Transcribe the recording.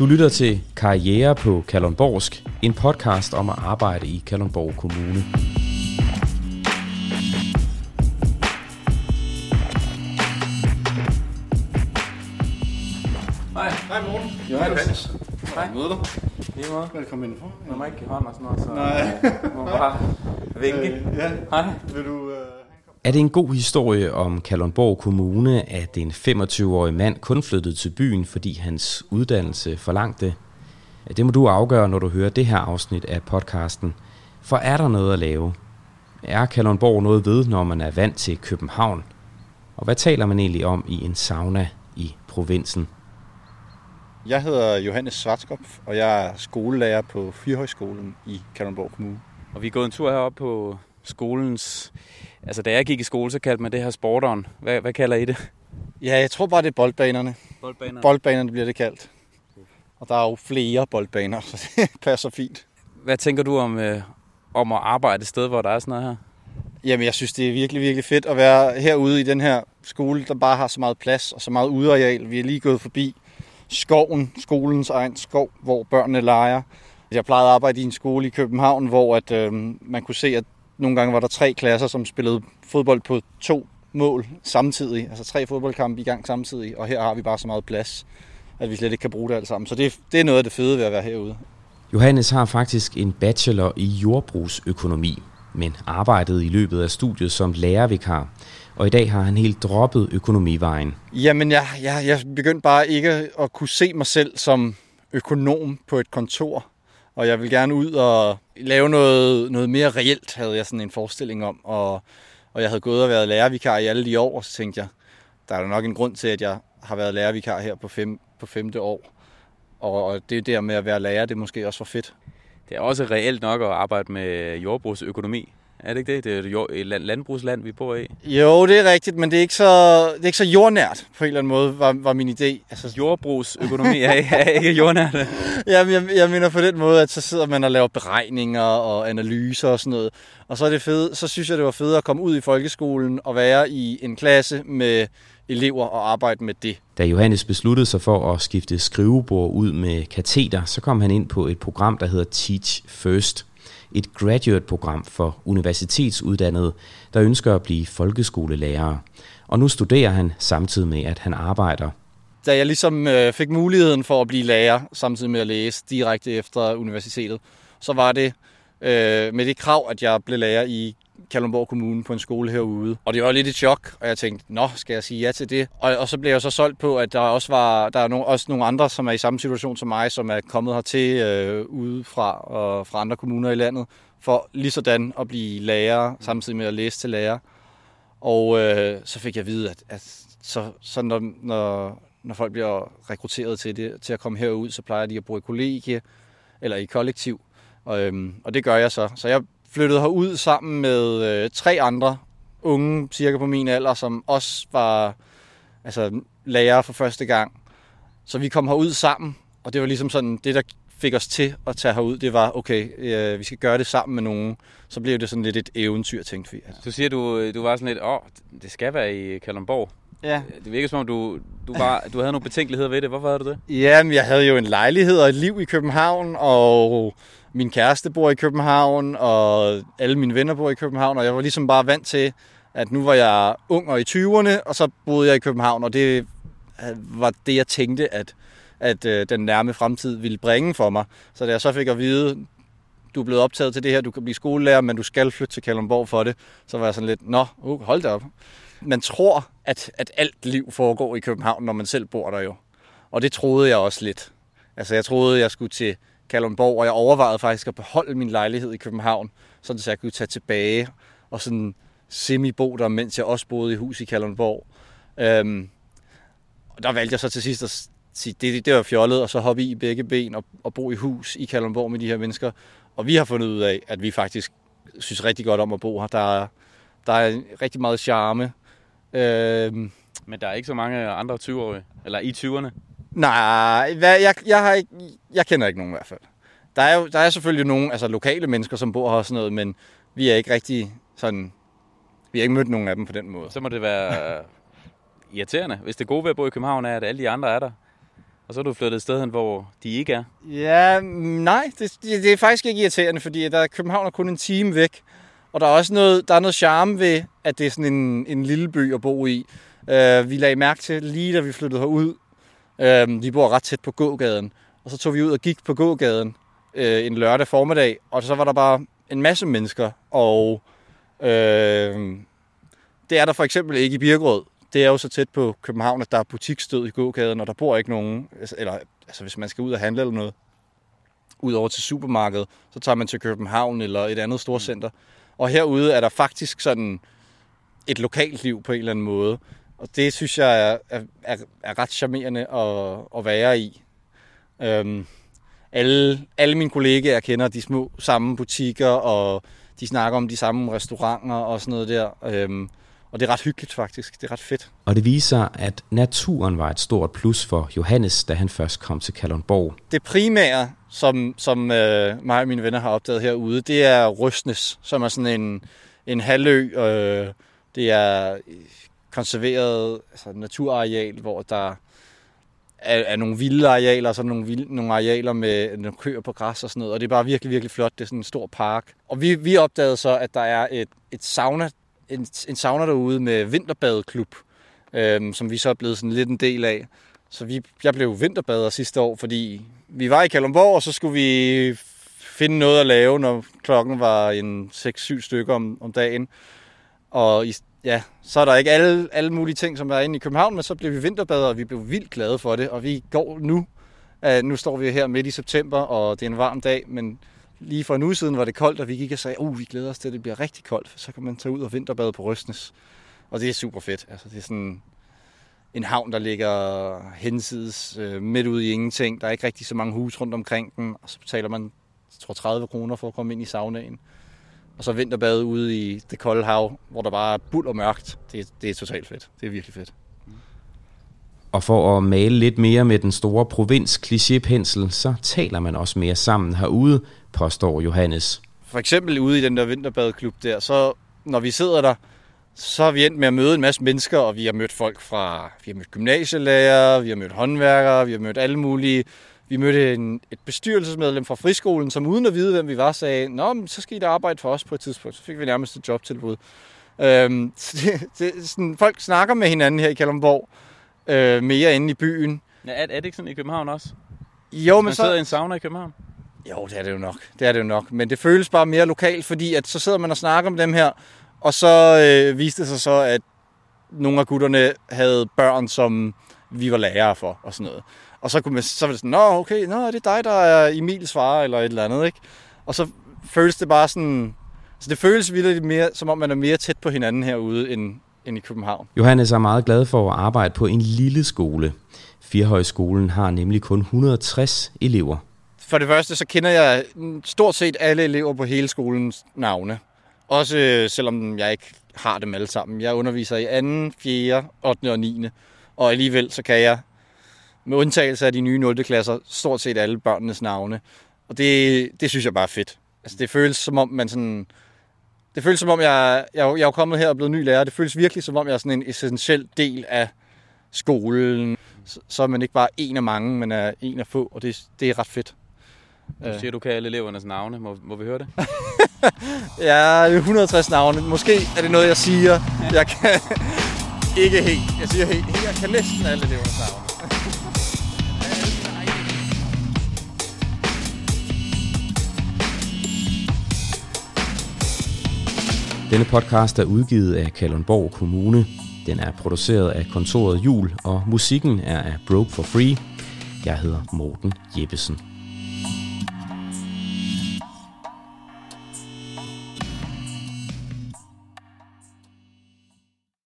Du lytter til Karriere på Kalundborgsk, en podcast om at arbejde i Kalundborg Kommune. Hej. Hej morgen. Johannes. Hej. Møder du? Lige meget. Velkommen indenfor. Man må ikke give hånd og sådan noget, så Nej. må man bare vinke. Øh, ja. Hej. Vil du... Er det en god historie om Kalundborg Kommune, at en 25-årig mand kun flyttede til byen, fordi hans uddannelse forlangte? Det må du afgøre, når du hører det her afsnit af podcasten. For er der noget at lave? Er Kalundborg noget ved, når man er vant til København? Og hvad taler man egentlig om i en sauna i provinsen? Jeg hedder Johannes Svartskopf, og jeg er skolelærer på Fyrhøjskolen i Kalundborg Kommune. Og vi er gået en tur heroppe på skolens... Altså, da jeg gik i skole, så kaldte man det her sporteren. Hvad, hvad kalder I det? Ja, jeg tror bare, det er boldbanerne. Boldbaner. Boldbanerne bliver det kaldt. Og der er jo flere boldbaner, så det passer fint. Hvad tænker du om, øh, om at arbejde et sted, hvor der er sådan noget her? Jamen, jeg synes, det er virkelig, virkelig fedt at være herude i den her skole, der bare har så meget plads og så meget udeareal. Vi er lige gået forbi skoven, skolens egen skov, hvor børnene leger. Jeg plejede at arbejde i en skole i København, hvor at, øh, man kunne se, at nogle gange var der tre klasser, som spillede fodbold på to mål samtidig. Altså tre fodboldkampe i gang samtidig, og her har vi bare så meget plads, at vi slet ikke kan bruge det alt sammen. Så det, det er noget af det fede ved at være herude. Johannes har faktisk en bachelor i jordbrugsøkonomi, men arbejdede i løbet af studiet som lærervikar, og i dag har han helt droppet økonomivejen. Jamen, jeg, jeg, jeg begyndte bare ikke at kunne se mig selv som økonom på et kontor. Og jeg vil gerne ud og lave noget, noget mere reelt, havde jeg sådan en forestilling om. Og, og jeg havde gået og været lærervikar i alle de år, og så tænkte jeg, der er jo nok en grund til, at jeg har været lærervikar her på, fem, på femte år. Og, og det der med at være lærer, det er måske også for fedt. Det er også reelt nok at arbejde med jordbrugsøkonomi. Er det ikke det? Det er et, jord, et land- landbrugsland, vi bor i. Jo, det er rigtigt, men det er ikke så, det er ikke så jordnært på en eller anden måde, var, var min idé. Altså, Jordbrugsøkonomi er, er ikke jordnært. Jamen, jeg, jeg mener på den måde, at så sidder man og laver beregninger og analyser og sådan noget. Og så, er det fede, så synes jeg, det var fedt at komme ud i folkeskolen og være i en klasse med elever og arbejde med det. Da Johannes besluttede sig for at skifte skrivebord ud med kateter, så kom han ind på et program, der hedder Teach First. Et graduate-program for universitetsuddannede, der ønsker at blive folkeskolelærere. Og nu studerer han samtidig med, at han arbejder. Da jeg ligesom øh, fik muligheden for at blive lærer, samtidig med at læse direkte efter universitetet, så var det øh, med det krav, at jeg blev lærer i Kalundborg Kommune på en skole herude. Og det var lidt et chok, og jeg tænkte, nå, skal jeg sige ja til det? Og, og så blev jeg så solgt på, at der også var der er no, også nogle andre, som er i samme situation som mig, som er kommet hertil øh, udefra og fra andre kommuner i landet, for lige sådan at blive lærer, samtidig med at læse til lærer. Og øh, så fik jeg at vide, at, at så, så når, når, når folk bliver rekrutteret til, det, til at komme herud, så plejer de at bruge i kollegie eller i kollektiv. Og, øhm, og det gør jeg så. Så jeg flyttede herud sammen med øh, tre andre unge, cirka på min alder, som også var altså, lærer for første gang. Så vi kom herud sammen, og det var ligesom sådan, det der fik os til at tage herud, det var, okay, øh, vi skal gøre det sammen med nogen. Så blev det sådan lidt et eventyr, tænkte vi. Du siger, du, du var sådan lidt, åh, det skal være i Kalundborg. Ja, Det virker som om, du, du, var, du havde nogle betænkeligheder ved det. Hvorfor havde du det? Jamen, jeg havde jo en lejlighed og et liv i København, og min kæreste bor i København, og alle mine venner bor i København, og jeg var ligesom bare vant til, at nu var jeg ung og i 20'erne, og så boede jeg i København, og det var det, jeg tænkte, at, at øh, den nærme fremtid ville bringe for mig. Så da jeg så fik at vide, du er blevet optaget til det her, du kan blive skolelærer, men du skal flytte til Kalundborg for det, så var jeg sådan lidt, nå, uh, hold da op. Man tror, at, at alt liv foregår i København, når man selv bor der jo. Og det troede jeg også lidt. Altså, jeg troede, jeg skulle til Kalundborg, og jeg overvejede faktisk at beholde min lejlighed i København, sådan så jeg kunne tage tilbage og sådan semi-bo der, mens jeg også boede i hus i Kalundborg. Øhm, og der valgte jeg så til sidst at sige, det, det, det var fjollet, og så hoppe i begge ben og, og bo i hus i Kalundborg med de her mennesker. Og vi har fundet ud af, at vi faktisk synes rigtig godt om at bo her. Der er, der er rigtig meget charme. Øhm, Men der er ikke så mange andre 20-årige, eller i 20'erne. Nej, hvad, jeg, jeg, har ikke, jeg kender ikke nogen i hvert fald. Der er jo der er selvfølgelig nogle altså lokale mennesker, som bor her og sådan noget, men vi er ikke rigtig sådan... Vi har ikke mødt nogen af dem på den måde. Så må det være irriterende, hvis det gode ved at bo i København er, at alle de andre er der. Og så er du flyttet et sted hen, hvor de ikke er. Ja, nej, det, det, det er faktisk ikke irriterende, fordi der er København er kun en time væk. Og der er også noget, der er noget charme ved, at det er sådan en, en lille by at bo i. Uh, vi lagde mærke til, lige da vi flyttede herud, uh, vi bor ret tæt på gågaden, og så tog vi ud og gik på gågaden uh, en lørdag formiddag, og så var der bare en masse mennesker, og uh, det er der for eksempel ikke i Birkerød. Det er jo så tæt på København, at der er butikstød i gågaden, og der bor ikke nogen, altså, eller altså hvis man skal ud og handle eller noget, ud over til supermarkedet, så tager man til København eller et andet storcenter. Og herude er der faktisk sådan et lokalt liv på en eller anden måde. Og det synes jeg er, er, er ret charmerende at, at være i. Øhm, alle, alle mine kollegaer kender de små samme butikker, og de snakker om de samme restauranter og sådan noget der. Øhm, og det er ret hyggeligt faktisk. Det er ret fedt. Og det viser, at naturen var et stort plus for Johannes, da han først kom til Kalundborg. Det primære, som, som øh, mig og mine venner har opdaget herude, det er Røsnes, som er sådan en, en halvø. Øh, det er konserveret altså naturareal, hvor der er, er nogle vilde arealer, og så nogle, vilde, nogle arealer med nogle køer på græs og sådan noget. Og det er bare virkelig, virkelig flot. Det er sådan en stor park. Og vi, vi opdagede så, at der er et, et sauna, en, en sauna derude med vinterbadeklub, øhm, som vi så er blevet sådan lidt en del af. Så vi, jeg blev vinterbader sidste år, fordi vi var i Kalundborg, og så skulle vi finde noget at lave, når klokken var en 6-7 stykker om, om dagen. Og i, ja, så er der ikke alle, alle mulige ting, som er inde i København, men så blev vi vinterbader, og vi blev vildt glade for det. Og vi går nu, uh, nu står vi her midt i september, og det er en varm dag, men lige for en uge siden var det koldt, og vi gik og sagde, uh, vi glæder os til, at det bliver rigtig koldt, for så kan man tage ud og vinterbade på Røstnes. Og det er super fedt. Altså, det er sådan en havn, der ligger hensides øh, midt ude i ingenting. Der er ikke rigtig så mange huse rundt omkring den, og så betaler man jeg tror 30 kroner for at komme ind i saunaen. Og så vinterbade ude i det kolde hav, hvor der bare er buld og mørkt. Det, det er totalt fedt. Det er virkelig fedt. Og for at male lidt mere med den store provins klichépensel, så taler man også mere sammen herude, påstår Johannes. For eksempel ude i den der vinterbadeklub der, så når vi sidder der, så har vi endt med at møde en masse mennesker, og vi har mødt folk fra, vi har mødt gymnasielærer, vi har mødt håndværkere, vi har mødt alle mulige. Vi mødte en, et bestyrelsesmedlem fra friskolen, som uden at vide, hvem vi var, sagde, Nå, men så skal I da arbejde for os på et tidspunkt. Så fik vi nærmest et jobtilbud. Øhm, så det, det, sådan, folk snakker med hinanden her i Kalundborg, øh, mere inde i byen. Ja, er, er det ikke sådan i København også? Jo, men Man så... sidder i en sauna i København? Jo, det er det jo nok. Det er det jo nok. Men det føles bare mere lokalt, fordi at så sidder man og snakker med dem her, og så øh, viste det sig så, at nogle af gutterne havde børn, som vi var lærere for og sådan noget. Og så, kunne man, så var det sådan, nå okay, nå, er det dig, der er Emils far eller et eller andet, ikke? Og så føles det bare sådan, så det føles virkelig mere, som om man er mere tæt på hinanden herude, end, end i København. Johannes er meget glad for at arbejde på en lille skole. Firehøjskolen har nemlig kun 160 elever. For det første, så kender jeg stort set alle elever på hele skolens navne. Også øh, selvom jeg ikke har dem alle sammen. Jeg underviser i 2., 4., 8. og 9. Og alligevel så kan jeg, med undtagelse af de nye 0. klasser, stort set alle børnenes navne. Og det, det synes jeg bare er fedt. Altså det føles som om man sådan... Det føles som om jeg, jeg, jeg er kommet her og blevet ny lærer. Det føles virkelig som om jeg er sådan en essentiel del af skolen. Så, så er man ikke bare en af mange, men er en af få, og det, det er ret fedt. Du siger, du kan alle elevernes navne. Må, må vi høre det? Ja, 160 navne. Måske er det noget, jeg siger. Jeg kan ikke helt. Jeg siger helt. Jeg kan næsten alle elevernes navne. Denne podcast er udgivet af Kalundborg Kommune. Den er produceret af kontoret Jul, og musikken er af Broke for Free. Jeg hedder Morten Jeppesen.